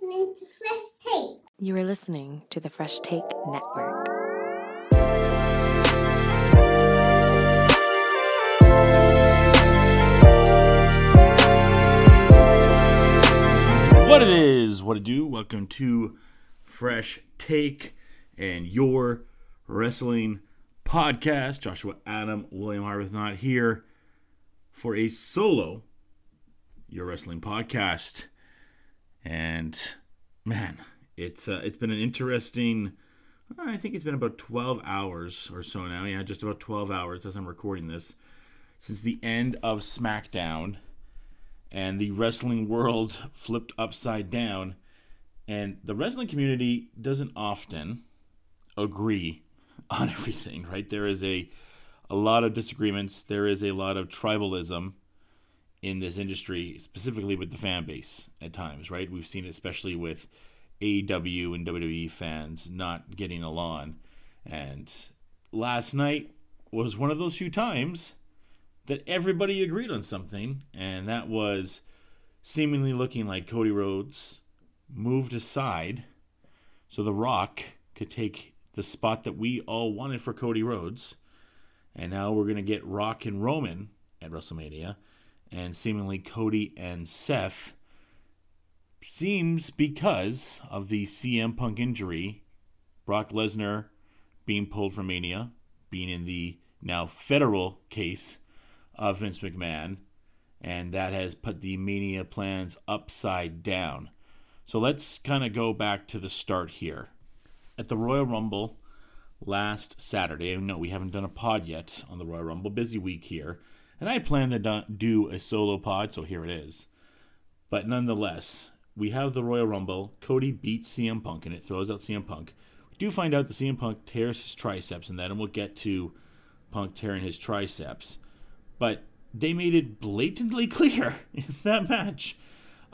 listening to Fresh Take. You are listening to the Fresh Take Network. What it is, what it do. Welcome to Fresh Take and your wrestling podcast. Joshua Adam, William Harvith not here for a solo your wrestling podcast. And man, it's uh, it's been an interesting. I think it's been about 12 hours or so now. Yeah, just about 12 hours as I'm recording this since the end of SmackDown and the wrestling world flipped upside down. And the wrestling community doesn't often agree on everything, right? There is a a lot of disagreements. There is a lot of tribalism in this industry, specifically with the fan base at times, right? We've seen it especially with AEW and WWE fans not getting along. And last night was one of those few times that everybody agreed on something, and that was seemingly looking like Cody Rhodes moved aside so The Rock could take the spot that we all wanted for Cody Rhodes. And now we're going to get Rock and Roman at WrestleMania, and seemingly Cody and Seth seems because of the CM Punk injury, Brock Lesnar being pulled from Mania, being in the now federal case of Vince McMahon, and that has put the Mania plans upside down. So let's kind of go back to the start here. At the Royal Rumble last Saturday, no, we haven't done a pod yet on the Royal Rumble, busy week here, and I plan to do a solo pod, so here it is. But nonetheless, we have the Royal Rumble. Cody beats CM Punk, and it throws out CM Punk. We do find out that CM Punk tears his triceps in that, and we'll get to Punk tearing his triceps. But they made it blatantly clear in that match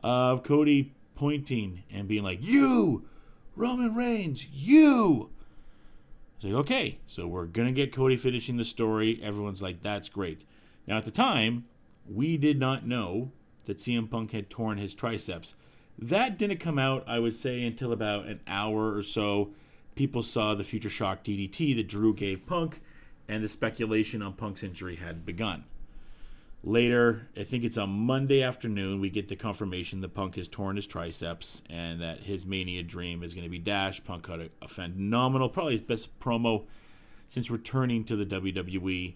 of Cody pointing and being like, You, Roman Reigns, you. It's like, okay, so we're going to get Cody finishing the story. Everyone's like, That's great. Now, at the time, we did not know that CM Punk had torn his triceps. That didn't come out, I would say, until about an hour or so. People saw the Future Shock DDT that Drew gave Punk, and the speculation on Punk's injury had begun. Later, I think it's on Monday afternoon, we get the confirmation that Punk has torn his triceps and that his Mania dream is going to be dashed. Punk cut a, a phenomenal, probably his best promo since returning to the WWE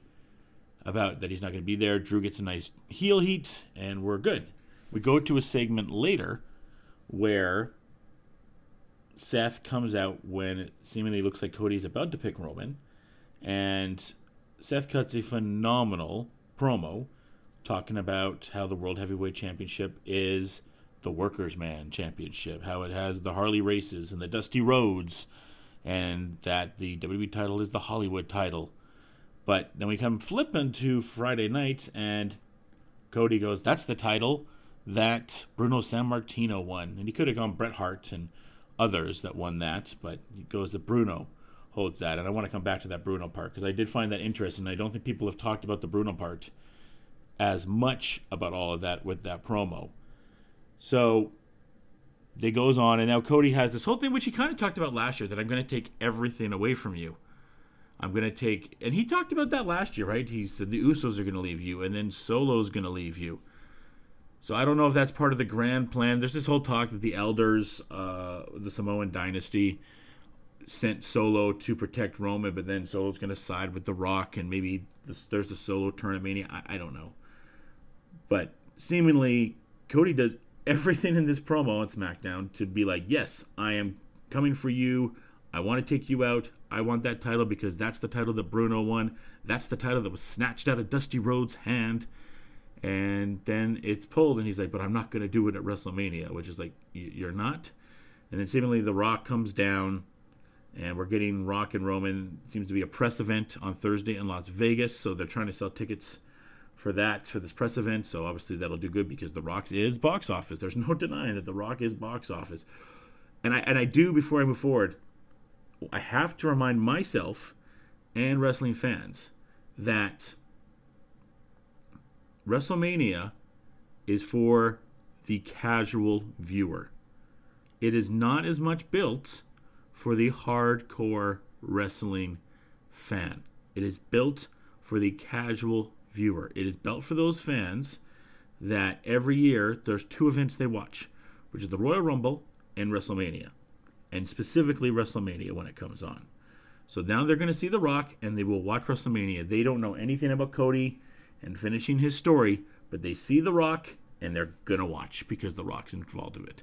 about that he's not going to be there. Drew gets a nice heel heat, and we're good. We go to a segment later where Seth comes out when it seemingly looks like Cody's about to pick Roman, and Seth cuts a phenomenal promo talking about how the World Heavyweight Championship is the Workers' Man Championship, how it has the Harley Races and the Dusty Rhodes, and that the WWE title is the Hollywood title. But then we come flipping to Friday night, and Cody goes, That's the title that Bruno Sammartino won. And he could have gone Bret Hart and others that won that, but he goes that Bruno holds that. And I want to come back to that Bruno part because I did find that interesting. I don't think people have talked about the Bruno part as much about all of that with that promo. So it goes on, and now Cody has this whole thing, which he kind of talked about last year, that I'm going to take everything away from you. I'm going to take, and he talked about that last year, right? He said the Usos are going to leave you, and then Solo's going to leave you. So I don't know if that's part of the grand plan. There's this whole talk that the elders, uh, the Samoan dynasty, sent Solo to protect Roman, but then Solo's going to side with The Rock, and maybe this, there's the Solo tournament. I, I don't know. But seemingly, Cody does everything in this promo on SmackDown to be like, yes, I am coming for you. I want to take you out. I want that title because that's the title that Bruno won. That's the title that was snatched out of Dusty Rhodes' hand. And then it's pulled, and he's like, but I'm not going to do it at WrestleMania, which is like, you're not? And then seemingly The Rock comes down, and we're getting Rock and Roman. It seems to be a press event on Thursday in Las Vegas, so they're trying to sell tickets for that for this press event. So obviously that'll do good because The Rock is box office. There's no denying that The Rock is box office. And I and I do before I move forward, I have to remind myself and wrestling fans that WrestleMania is for the casual viewer. it is not as much built for the hardcore wrestling fan. It is built for the casual viewer. It is built for those fans that every year there's two events they watch, which is the Royal Rumble and WrestleMania, and specifically WrestleMania when it comes on. So now they're going to see The Rock and they will watch WrestleMania. They don't know anything about Cody and finishing his story, but they see The Rock and they're going to watch because The Rock's involved in it.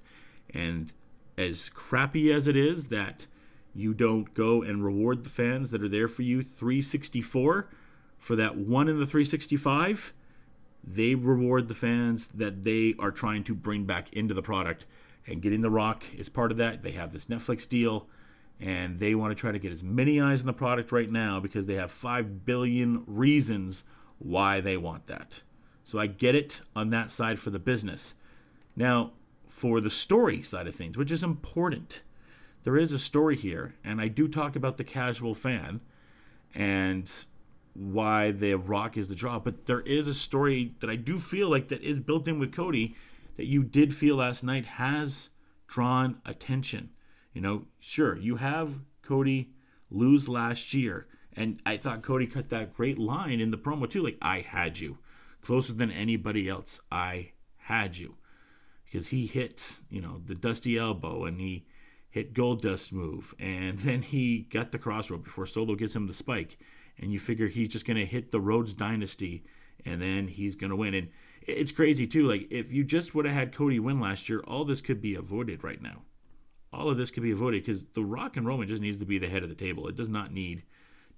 And as crappy as it is that you don't go and reward the fans that are there for you 364 for that one in the 365 they reward the fans that they are trying to bring back into the product and getting the rock is part of that. They have this netflix deal and they want to try to get as many eyes on the product right now because they have 5 billion reasons why they want that. So i get it on that side for the business. Now for the story side of things which is important there is a story here, and I do talk about the casual fan and why the Rock is the draw, but there is a story that I do feel like that is built in with Cody that you did feel last night has drawn attention. You know, sure, you have Cody lose last year, and I thought Cody cut that great line in the promo too, like I had you closer than anybody else. I had you because he hit, you know, the dusty elbow and he hit gold dust move, and then he got the Cross Rhodes before Solo gets him the spike, and you figure he's just gonna hit the Rhodes Dynasty, and then he's gonna win. And it's crazy too. Like if you just would have had Cody win last year, all this could be avoided right now. All of this could be avoided because the Rock and Roman just needs to be the head of the table. It does not need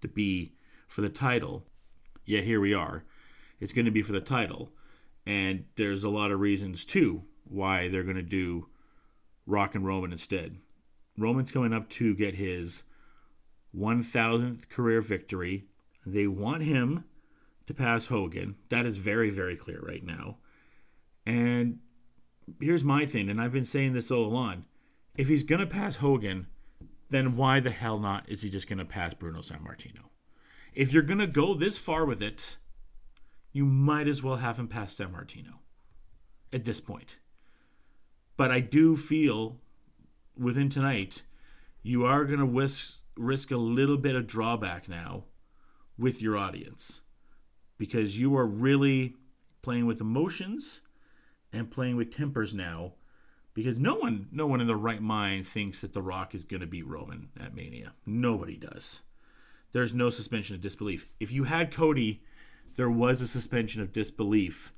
to be for the title. Yet here we are. It's going to be for the title, and there's a lot of reasons too why they're going to do Rock and Roman instead. Roman's coming up to get his 1000th career victory. They want him to pass Hogan. That is very, very clear right now. And here's my thing, and I've been saying this all along. If he's going to pass Hogan, then why the hell not is he just going to pass Bruno Sammartino? If you're going to go this far with it, you might as well have him pass Sammartino at this point. But I do feel within tonight, you are going to risk risk a little bit of drawback now with your audience because you are really playing with emotions and playing with tempers now because no one no one in their right mind thinks that the rock is going to beat roman at mania. Nobody does. There's no suspension of disbelief. If you had cody there was a suspension of disbelief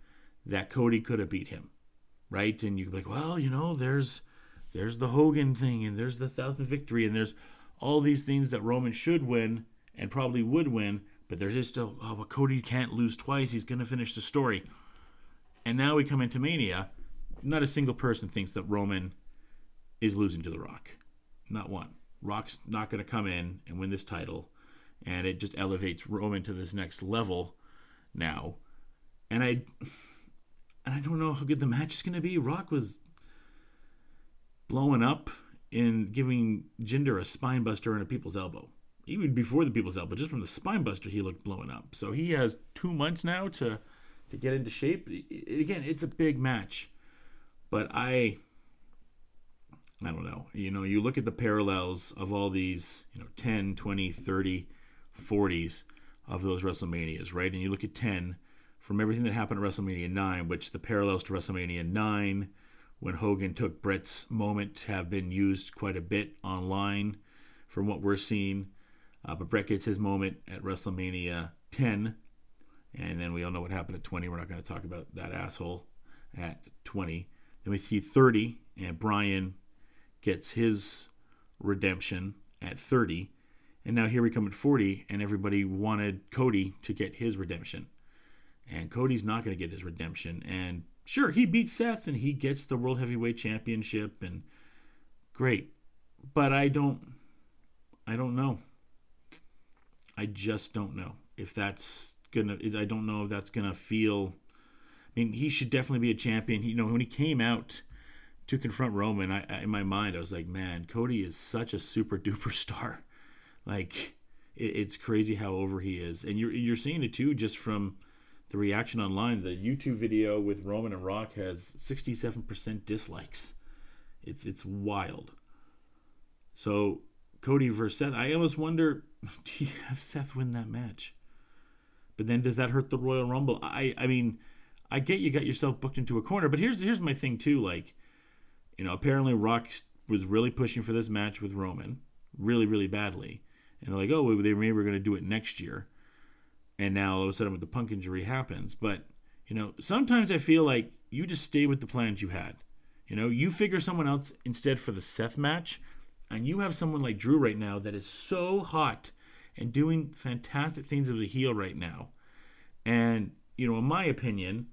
that cody could have beat him right? And you'd be like well you know there's there's the Hogan thing, and there's the thousand victory, and there's all these things that Roman should win and probably would win, but there's just still, oh, but Cody can't lose twice. He's going to finish the story. And now we come into Mania. Not a single person thinks that Roman is losing to The Rock. Not one. Rock's not going to come in and win this title, and it just elevates Roman to this next level now. And I, and I don't know how good the match is going to be. Rock was blowing up and giving Jinder a spine buster and a people's elbow. Even before the people's elbow, just from the spine buster, he looked blowing up. So he has two months now to to get into shape. Again, it's a big match, but I I don't know. You know, you look at the parallels of all these, you know, 10, 20, 30, 40s of those WrestleManias, right? And you look at 10 from everything that happened at WrestleMania 9, which the parallels to WrestleMania 9 when Hogan took Bret's moment have been used quite a bit online from what we're seeing. Uh, but Bret gets his moment at WrestleMania 10. And then we all know what happened at 20. We're not going to talk about that asshole at 20. Then we see 30, and Brian gets his redemption at 30. And now here we come at 40, and everybody wanted Cody to get his redemption. And Cody's not going to get his redemption. And Sure, he beats Seth and he gets the World Heavyweight Championship and great. But I don't I don't know. I just don't know if that's gonna I don't know if that's gonna feel I mean, he should definitely be a champion. He, you know, when he came out to confront Roman, I, I, in my mind, I was like, man, Cody is such a super duper star. Like, it, it's crazy how over he is, and you're you're seeing it too, just from the reaction online. The YouTube video with Roman and Rock has 67% dislikes. It's it's wild. So Cody versus Seth, I almost wonder, do you have Seth win that match? But then does that hurt the Royal Rumble? I I mean, I get you got yourself booked into a corner, but here's here's my thing too. Like, you know, apparently Rock was really pushing for this match with Roman, really really badly, and they're like, oh, they maybe we're gonna do it next year, and now all of a sudden with the Punk injury happens. But you know, sometimes I feel like you just stay with the plans you had. You know, you figure someone else instead for the Seth match, and you have someone like Drew right now that is so hot and doing fantastic things as a heel right now. And, you know, in my opinion,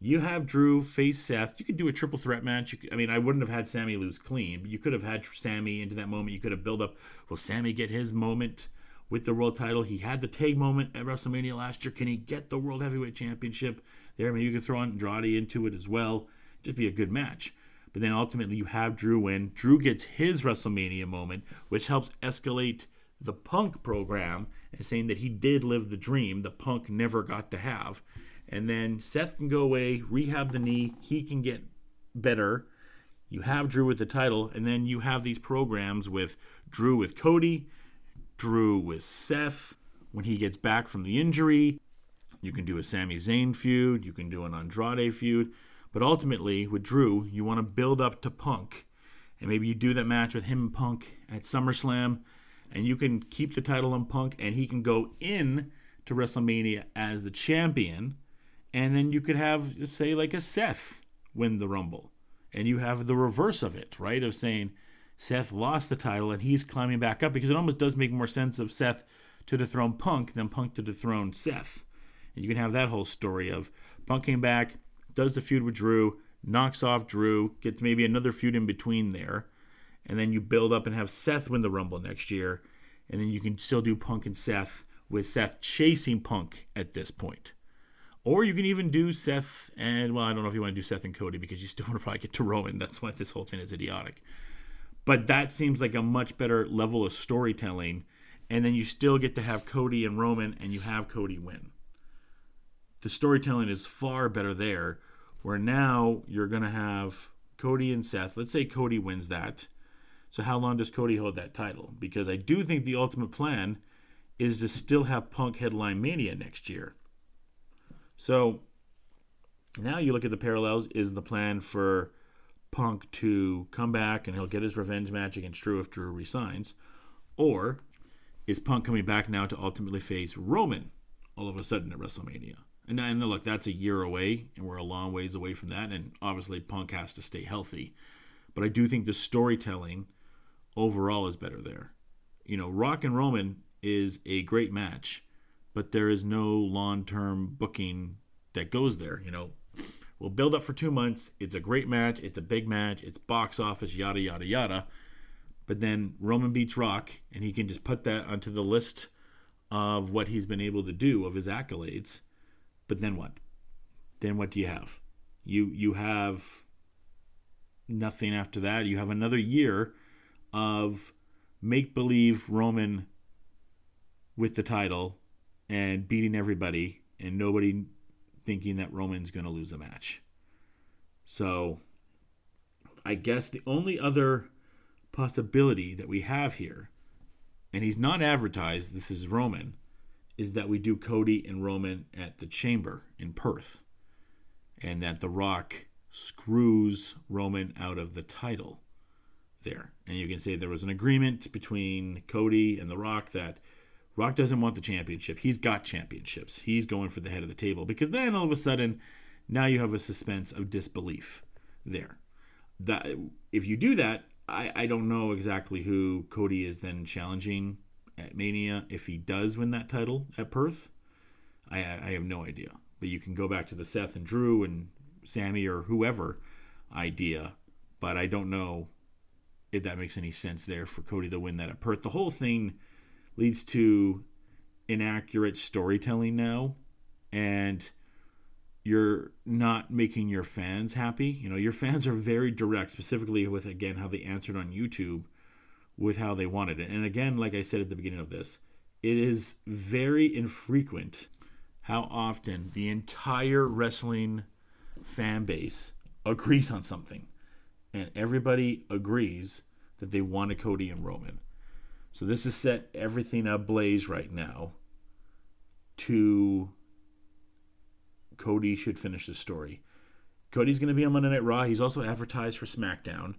you have Drew face Seth. You could do a triple threat match. Could, I mean, I wouldn't have had Sami lose clean, but you could have had Sami into that moment. You could have built up. Will Sami get his moment with the world title? He had the tag moment at WrestleMania last year. Can he get the World Heavyweight Championship there? Maybe you could throw Andrade into it as well. Just be a good match. But then ultimately, you have Drew win. Drew gets his WrestleMania moment, which helps escalate the Punk program and saying that he did live the dream the Punk never got to have. And then Seth can go away, rehab the knee, he can get better. You have Drew with the title, and then you have these programs with Drew with Cody, Drew with Seth when he gets back from the injury. You can do a Sami Zayn feud, you can do an Andrade feud. But ultimately, with Drew, you want to build up to Punk. And maybe you do that match with him and Punk at SummerSlam, and you can keep the title on Punk, and he can go in to WrestleMania as the champion. And then you could have, say, like a Seth win the Rumble. And you have the reverse of it, right? Of saying Seth lost the title and he's climbing back up because it almost does make more sense of Seth to dethrone Punk than Punk to dethrone Seth. And you can have that whole story of Punk came back, does the feud with Drew, knocks off Drew, gets maybe another feud in between there, and then you build up and have Seth win the Rumble next year, and then you can still do Punk and Seth with Seth chasing Punk at this point. Or you can even do Seth and well, I don't know if you want to do Seth and Cody because you still want to probably get to Roman. That's why this whole thing is idiotic. But that seems like a much better level of storytelling. And then you still get to have Cody and Roman and you have Cody win the storytelling is far better there. Where now you're going to have Cody and Seth. Let's say Cody wins that. So how long does Cody hold that title? Because I do think the ultimate plan is to still have Punk headline Mania next year. So now you look at the parallels. Is the plan for Punk to come back and he'll get his revenge match against Drew if Drew resigns? Or is Punk coming back now to ultimately face Roman all of a sudden at WrestleMania? And, and look, that's a year away, and we're a long ways away from that. And obviously, Punk has to stay healthy. But I do think the storytelling overall is better there. You know, Rock and Roman is a great match, but there is no long term booking that goes there. You know, we'll build up for two months. It's a great match. It's a big match. It's box office, yada, yada, yada. But then Roman beats Rock, and he can just put that onto the list of what he's been able to do, of his accolades but then what? Then what do you have? You you have nothing after that. You have another year of make believe Roman with the title and beating everybody and nobody thinking that Roman's going to lose a match. So I guess the only other possibility that we have here, and he's not advertised, this is Roman, is that we do Cody and Roman at the Chamber in Perth, and that The Rock screws Roman out of the title there. And you can say there was an agreement between Cody and The Rock that Rock doesn't want the championship. He's got championships. He's going for the head of the table because then all of a sudden, now you have a suspense of disbelief there. That if you do that, I, I don't know exactly who Cody is then challenging at Mania if he does win that title at Perth. I, I have no idea. But you can go back to the Seth and Drew and Sami or whoever idea. But I don't know if that makes any sense there for Cody to win that at Perth. The whole thing leads to inaccurate storytelling now. And you're not making your fans happy. You know, your fans are very direct, specifically with, again, how they answered on YouTube with how they wanted it. And again, like I said at the beginning of this, it is very infrequent how often the entire wrestling fan base agrees on something. and everybody agrees that they wanted Cody and Roman. So this has set everything ablaze right now to Cody should finish the story. Cody's going to be on Monday Night Raw. He's also advertised for SmackDown.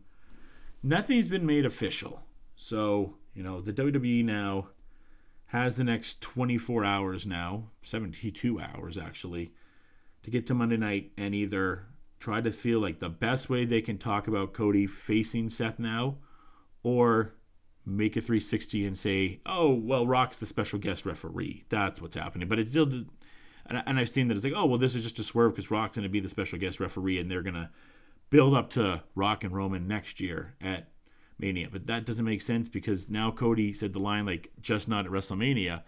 Nothing's been made official. So, you know, the WWE now has the next 24 hours now, 72 hours actually, to get to Monday night and either try to feel like the best way they can talk about Cody facing Seth now or make a 360 and say, oh, well, Rock's the special guest referee. That's what's happening. But it's still, and I've seen that it's like, oh, well, this is just a swerve because Rock's going to be the special guest referee and they're going to build up to Rock and Roman next year at Mania. But that doesn't make sense because now Cody said the line, like, just not at WrestleMania.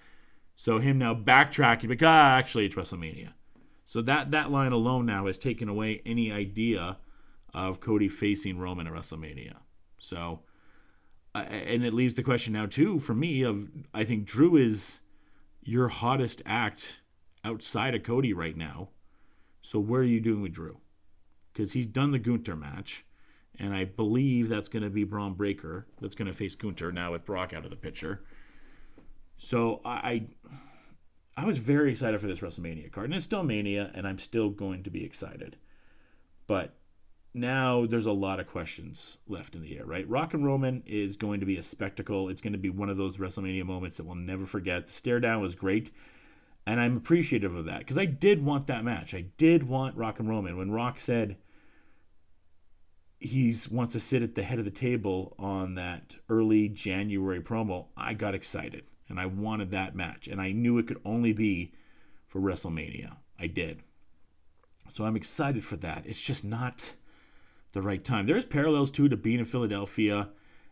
So him now backtracking, like, ah, actually, it's WrestleMania. So that, that line alone now has taken away any idea of Cody facing Roman at WrestleMania. So, and it leaves the question now too for me of I think Drew is your hottest act outside of Cody right now. So where are you doing with Drew? Because he's done the Gunther match, and I believe that's going to be Bron Breakker that's going to face Gunther now with Brock out of the picture. So I, I was very excited for this WrestleMania card, and it's still Mania, and I'm still going to be excited. But now there's a lot of questions left in the air, right? Rock and Roman is going to be a spectacle. It's going to be one of those WrestleMania moments that we'll never forget. The stare down was great, and I'm appreciative of that because I did want that match. I did want Rock and Roman. When Rock said he wants to sit at the head of the table on that early January promo, I got excited and I wanted that match, and I knew it could only be for WrestleMania. I did. So I'm excited for that. It's just not the right time. There's parallels too to being in Philadelphia,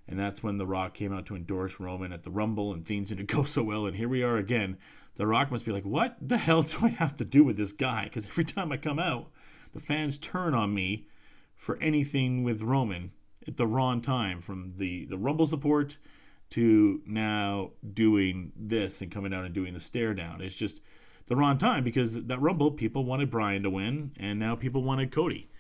and that's when The Rock came out to endorse Roman at the Rumble, and things didn't go so well. And here we are again. The Rock must be like, what the hell do I have to do with this guy? Because every time I come out, the fans turn on me for anything with Roman at the wrong time, from the the Rumble support to now doing this and coming out and doing the stare down. It's just the wrong time because that Rumble people wanted Bryan to win, and now people wanted Cody.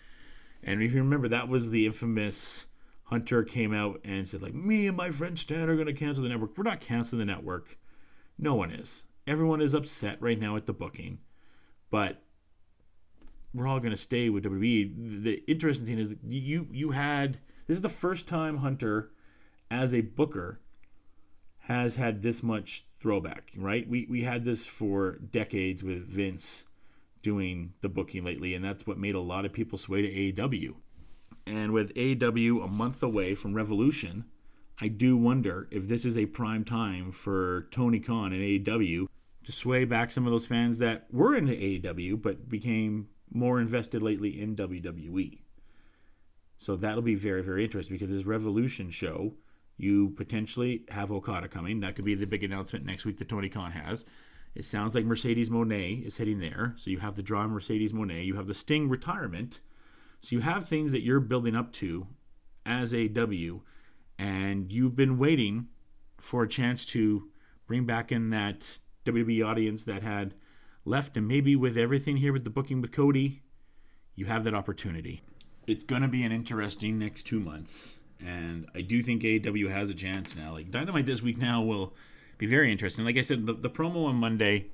And if you remember, that was the infamous Hunter came out and said, like, me and my friend Stan are going to cancel the network. We're not canceling the network. No one is. Everyone is upset right now at the booking. But we're all going to stay with WWE. The interesting thing is that you you had this is the first time Hunter, as a booker, has had this much throwback. Right? We we had this for decades with Vince doing the booking lately, and that's what made a lot of people sway to AEW. And with AEW a month away from Revolution, I do wonder if this is a prime time for Tony Khan and AEW to sway back some of those fans that were into AEW but became more invested lately in WWE. So that'll be very, very interesting because this Revolution show, you potentially have Okada coming. That could be the big announcement next week that Tony Khan has. It sounds like Mercedes Moné is heading there. So you have the draw Mercedes Moné, You have the Sting retirement. So you have things that you're building up to as a W, and you've been waiting for a chance to bring back in that WWE audience that had left. And maybe with everything here with the booking with Cody, you have that opportunity. It's going to be an interesting next two months. And I do think AEW has a chance now. Like Dynamite this week now will be very interesting. Like I said, the, the promo on Monday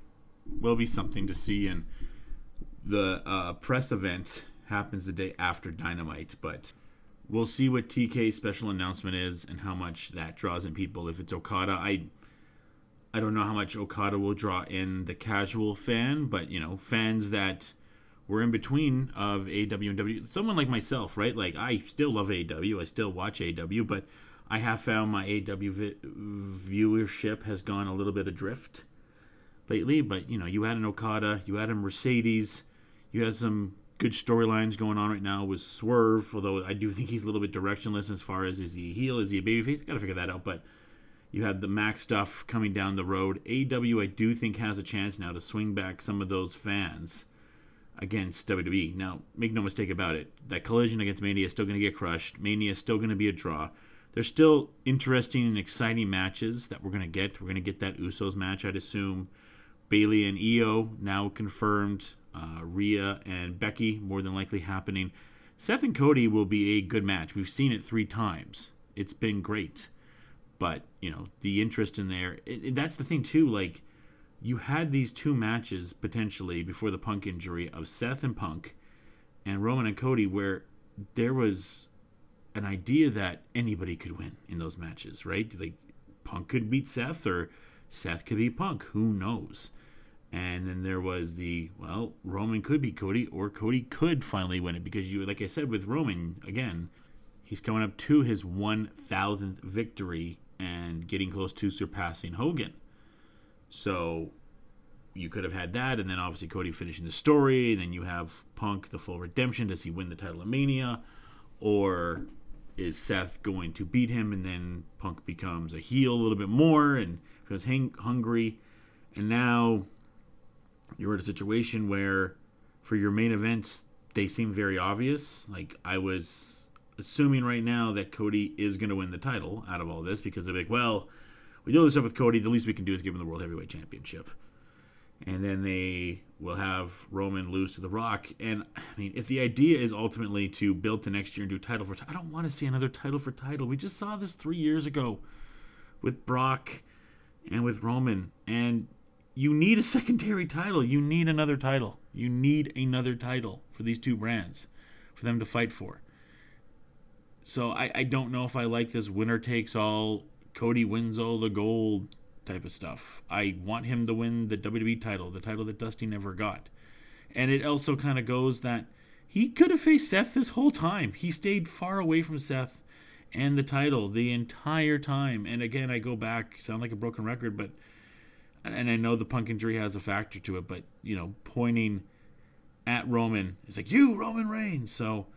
will be something to see, and the uh, press event happens the day after Dynamite. But we'll see what TK's special announcement is and how much that draws in people. If it's Okada, I I don't know how much Okada will draw in the casual fan, but you know, fans that were in between of AW and W. Someone like myself, right? Like I still love AW, I still watch AW, but I have found my AW vi- viewership has gone a little bit adrift lately. But you know, you had an Okada, you had a Mercedes, you had some good storylines going on right now with Swerve. Although I do think he's a little bit directionless as far as is he a heel, is he a babyface? Got to figure that out. But you had the Mac stuff coming down the road. AW, I do think has a chance now to swing back some of those fans against WWE. Now, make no mistake about it, that collision against Mania is still going to get crushed. Mania is still going to be a draw. There's still interesting and exciting matches that we're going to get. We're going to get that Usos match, I'd assume. Bayley and Io now confirmed. Uh, Rhea and Becky more than likely happening. Seth and Cody will be a good match. We've seen it three times. It's been great. But, you know, the interest in there, it, it- that's the thing, too. Like, you had these two matches potentially before the Punk injury of Seth and Punk and Roman and Cody, where there was an idea that anybody could win in those matches, right? Like, Punk could beat Seth or Seth could beat Punk. Who knows? And then there was the well, Roman could be Cody, or Cody could finally win it because you, like I said, with Roman again, he's coming up to his one thousandth victory and getting close to surpassing Hogan. So you could have had that, and then obviously Cody finishing the story. Then you have Punk the full redemption. Does he win the title of Mania, or is Seth going to beat him, and then Punk becomes a heel a little bit more and becomes hang- hungry, and now you're in a situation where for your main events they seem very obvious. Like I was assuming right now that Cody is going to win the title out of all this because they're like, well, we do this stuff with Cody. The least we can do is give him the World Heavyweight Championship. And then they will have Roman lose to The Rock. And I mean, if the idea is ultimately to build to next year and do title for title, I don't want to see another title for title. We just saw this three years ago with Brock and with Roman. And you need a secondary title. You need another title. You need another title for these two brands for them to fight for. So I, I don't know if I like this winner takes all, Cody wins all the gold type of stuff. I want him to win the WWE title, the title that Dusty never got. And it also kind of goes that he could have faced Seth this whole time. He stayed far away from Seth and the title the entire time. And again, I go back, sound like a broken record, but and I know the punk injury has a factor to it, but you know, pointing at Roman, it's like you, Roman Reigns. So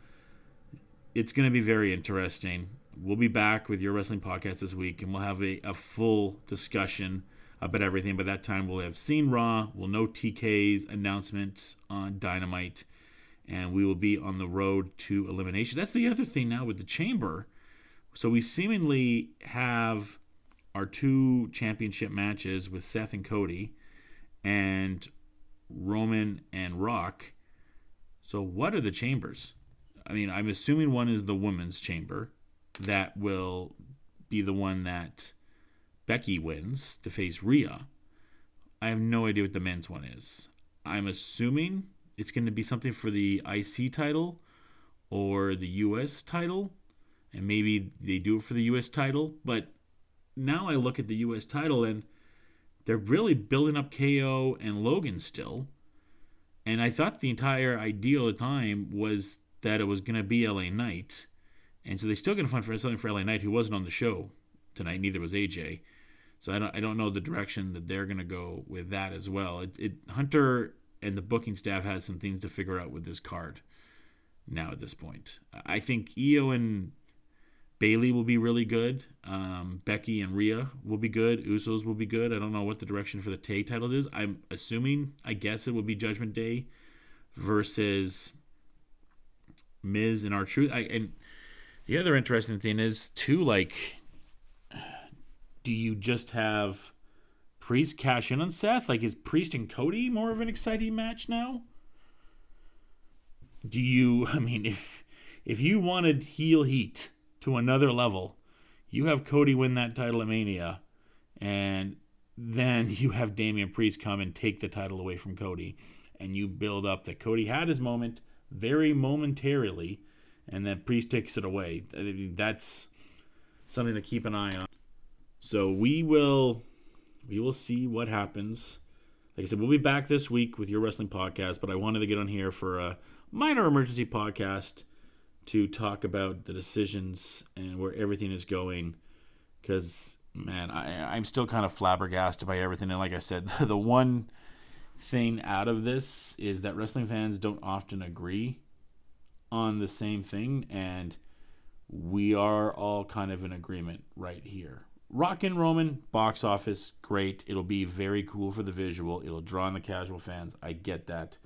it's going to be very interesting. We'll be back with your wrestling podcast this week, and we'll have a, a full discussion about everything. By that time, we'll have seen Raw. We'll know TK's announcements on Dynamite, and we will be on the road to elimination. That's the other thing now with the Chamber. So we seemingly have our two championship matches with Seth and Cody and Roman and Rock. So what are the chambers? I mean, I'm assuming one is the women's chamber that will be the one that Becky wins to face Rhea. I have no idea what the men's one is. I'm assuming it's going to be something for the IC title or the US title, and maybe they do it for the US title, but now I look at the U.S. title and they're really building up KO and Logan still. And I thought the entire idea at the time was that it was going to be LA Knight. And so they still going to find something for LA Knight, who wasn't on the show tonight. Neither was AJ. So I don't, I don't know the direction that they're going to go with that as well. It, it, Hunter and the booking staff has some things to figure out with this card now at this point. I think Io and Bayley will be really good. Um, Becky and Rhea will be good. Usos will be good. I don't know what the direction for the tag titles is. I'm assuming, I guess it will be Judgment Day versus Miz and R-Truth. And the other interesting thing is too, like, do you just have Priest cash in on Seth? Like, is Priest and Cody more of an exciting match now? Do you? I mean, if if you wanted heel heat to another level. You have Cody win that title at Mania, and then you have Damian Priest come and take the title away from Cody, and you build up that Cody had his moment very momentarily, and then Priest takes it away. That's something to keep an eye on. So we will we will see what happens. Like I said, we'll be back this week with your wrestling podcast, but I wanted to get on here for a minor emergency podcast to talk about the decisions and where everything is going because man I, i'm still kind of flabbergasted by everything and like i said the one thing out of this is that wrestling fans don't often agree on the same thing and we are all kind of in agreement right here rock and roman box office great it'll be very cool for the visual it'll draw in the casual fans i get that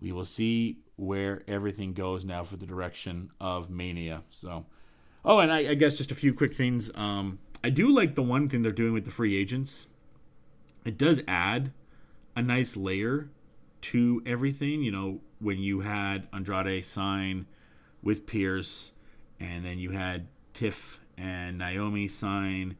we will see where everything goes now for the direction of Mania. So, oh, and I, I guess just a few quick things. Um, I do like the one thing they're doing with the free agents. It does add a nice layer to everything. You know, when you had Andrade sign with Pearce, and then you had Tiff and Naomi sign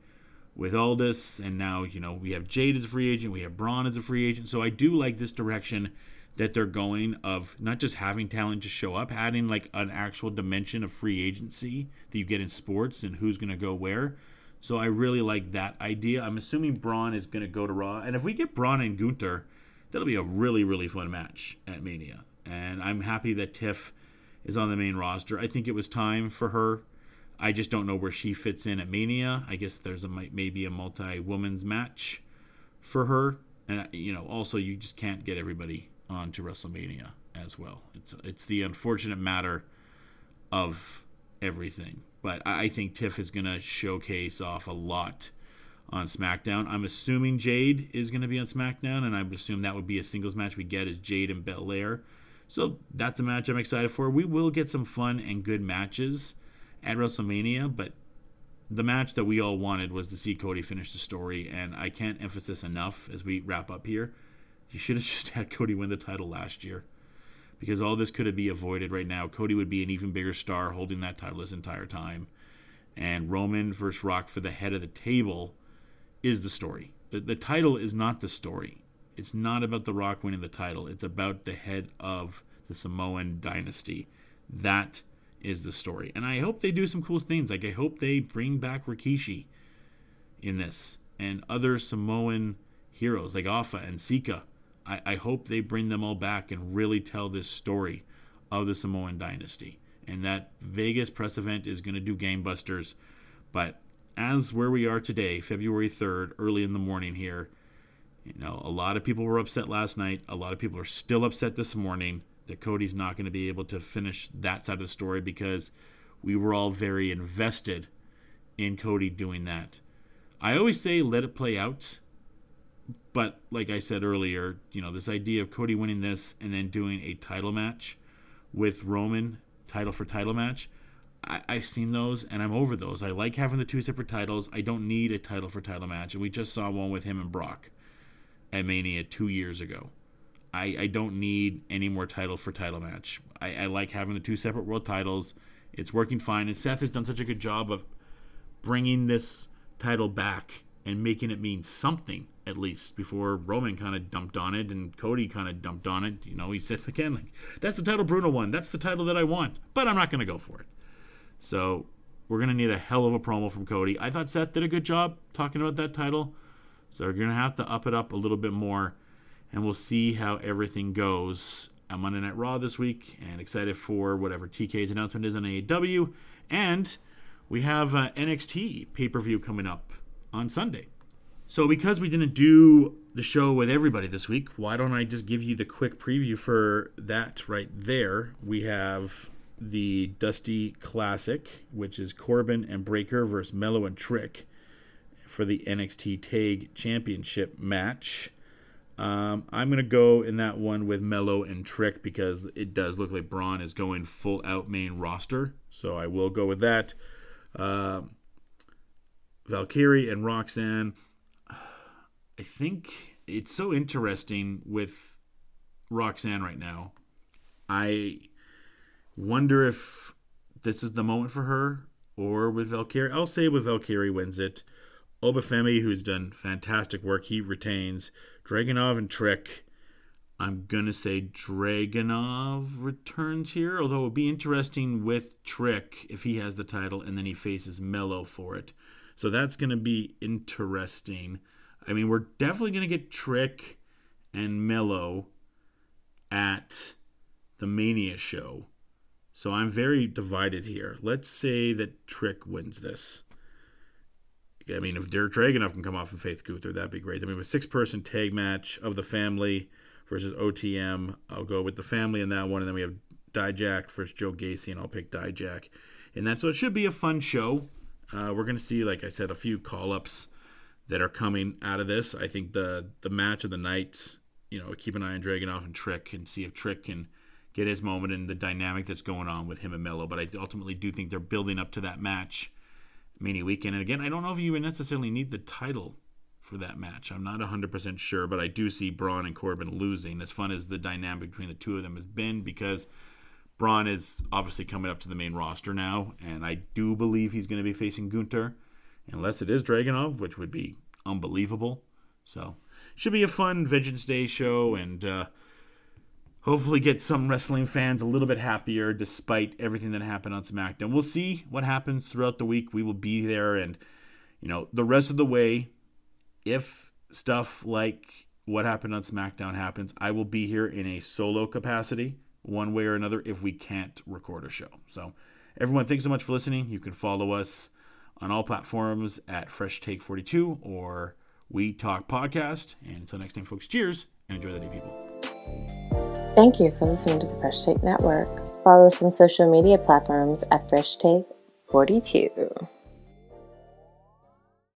with Aldis, and now you know we have Jade as a free agent, we have Braun as a free agent. So I do like this direction that they're going of not just having talent just show up, adding like an actual dimension of free agency that you get in sports and who's going to go where. So I really like that idea. I'm assuming Braun is going to go to Raw, and if we get Braun and Gunther, that'll be a really really fun match at Mania. And I'm happy that Tiff is on the main roster. I think it was time for her. I just don't know where she fits in at Mania. I guess there's a maybe a multi women's match for her, and you know also you just can't get everybody onto WrestleMania as well. It's it's the unfortunate matter of everything. But I think Tiff is gonna showcase off a lot on SmackDown. I'm assuming Jade is gonna be on SmackDown, and I would assume that would be a singles match we get is Jade and Belair. So that's a match I'm excited for. We will get some fun and good matches at WrestleMania, but the match that we all wanted was to see Cody finish the story, and I can't emphasize enough as we wrap up here. You should have just had Cody win the title last year. Because all this could have been avoided right now. Cody would be an even bigger star holding that title this entire time. And Roman versus Rock for the head of the table is the story. The, the title is not the story. It's not about The Rock winning the title. It's about the head of the Samoan dynasty. That is the story. And I hope they do some cool things. Like I hope they bring back Rikishi in this and other Samoan heroes like Afa and Sika I, I hope they bring them all back and really tell this story of the Samoan dynasty. And that Vegas press event is going to do gangbusters. But as where we are today, February 3rd, early in the morning here, you know, a lot of people were upset last night. A lot of people are still upset this morning that Cody's not going to be able to finish that side of the story because we were all very invested in Cody doing that. I always say let it play out but like I said earlier, you know, this idea of Cody winning this and then doing a title match with Roman, title for title match, I, have seen those and I'm over those. I like having the two separate titles. I don't need a title for title match. And we just saw one with him and Brock at Mania two years ago. I, I don't need any more title for title match. I, I like having the two separate world titles. It's working fine. And Seth has done such a good job of bringing this title back and making it mean something at least before Roman kind of dumped on it and Cody kind of dumped on it. You know, he said again, like, that's the title Bruno won. That's the title that I want, but I'm not going to go for it. So we're going to need a hell of a promo from Cody. I thought Seth did a good job talking about that title. So we're going to have to up it up a little bit more, and we'll see how everything goes I'm on Monday Night Raw this week, and excited for whatever TK's announcement is on AEW. And we have uh, NXT pay per view coming up on Sunday. So, because we didn't do the show with everybody this week, why don't I just give you the quick preview for that right there? We have the Dusty Classic, which is Corbin and Breakker versus Melo and Trick for the NXT Tag Championship match. Um, I'm going to go in that one with Melo and Trick because it does look like Bron is going full out main roster. So I will go with that. Uh, Valkyria and Roxanne I think it's so interesting with Roxanne right now. I wonder if this is the moment for her or with Valkyria. I'll say with Valkyria wins it. Obafemi, who's done fantastic work, he retains. Dragunov and Trick. I'm going to say Dragunov returns here, although it would be interesting with Trick if he has the title and then he faces Melo for it. So that's going to be interesting. I mean, we're definitely going to get Trick and Melo at the Mania show. So I'm very divided here. Let's say that Trick wins this. I mean, if Derek Dragunov can come off and Faith Gunther, that'd be great. I mean, a six-person tag match of the family versus OTM. I'll go with the family in that one, and then we have Dijak versus Joe Gacy, and I'll pick Dijak. And that so it should be a fun show. Uh, we're gonna see, like I said, a few call-ups that are coming out of this. I think the the match of the night, you know, keep an eye on Dragunov and Trick and see if Trick can get his moment and the dynamic that's going on with him and Melo. But I ultimately do think they're building up to that match many weekend. And again, I don't know if you would necessarily need the title for that match. I'm not 100% sure, but I do see Bron and Corbin losing. As fun as the dynamic between the two of them has been, because Bron is obviously coming up to the main roster now, and I do believe he's going to be facing Gunther, unless it is Dragunov, which would be unbelievable. So, should be a fun Vengeance Day show, and uh, hopefully get some wrestling fans a little bit happier despite everything that happened on SmackDown. We'll see what happens throughout the week. We will be there, and you know the rest of the way. If stuff like what happened on SmackDown happens, I will be here in a solo capacity, one way or another, if we can't record a show. So, everyone, thanks so much for listening. You can follow us on all platforms at Fresh Take 42 or We Talk Podcast. And until next time, folks, cheers and enjoy the day, people. Thank you for listening to the Fresh Take Network. Follow us on social media platforms at Fresh Take 42.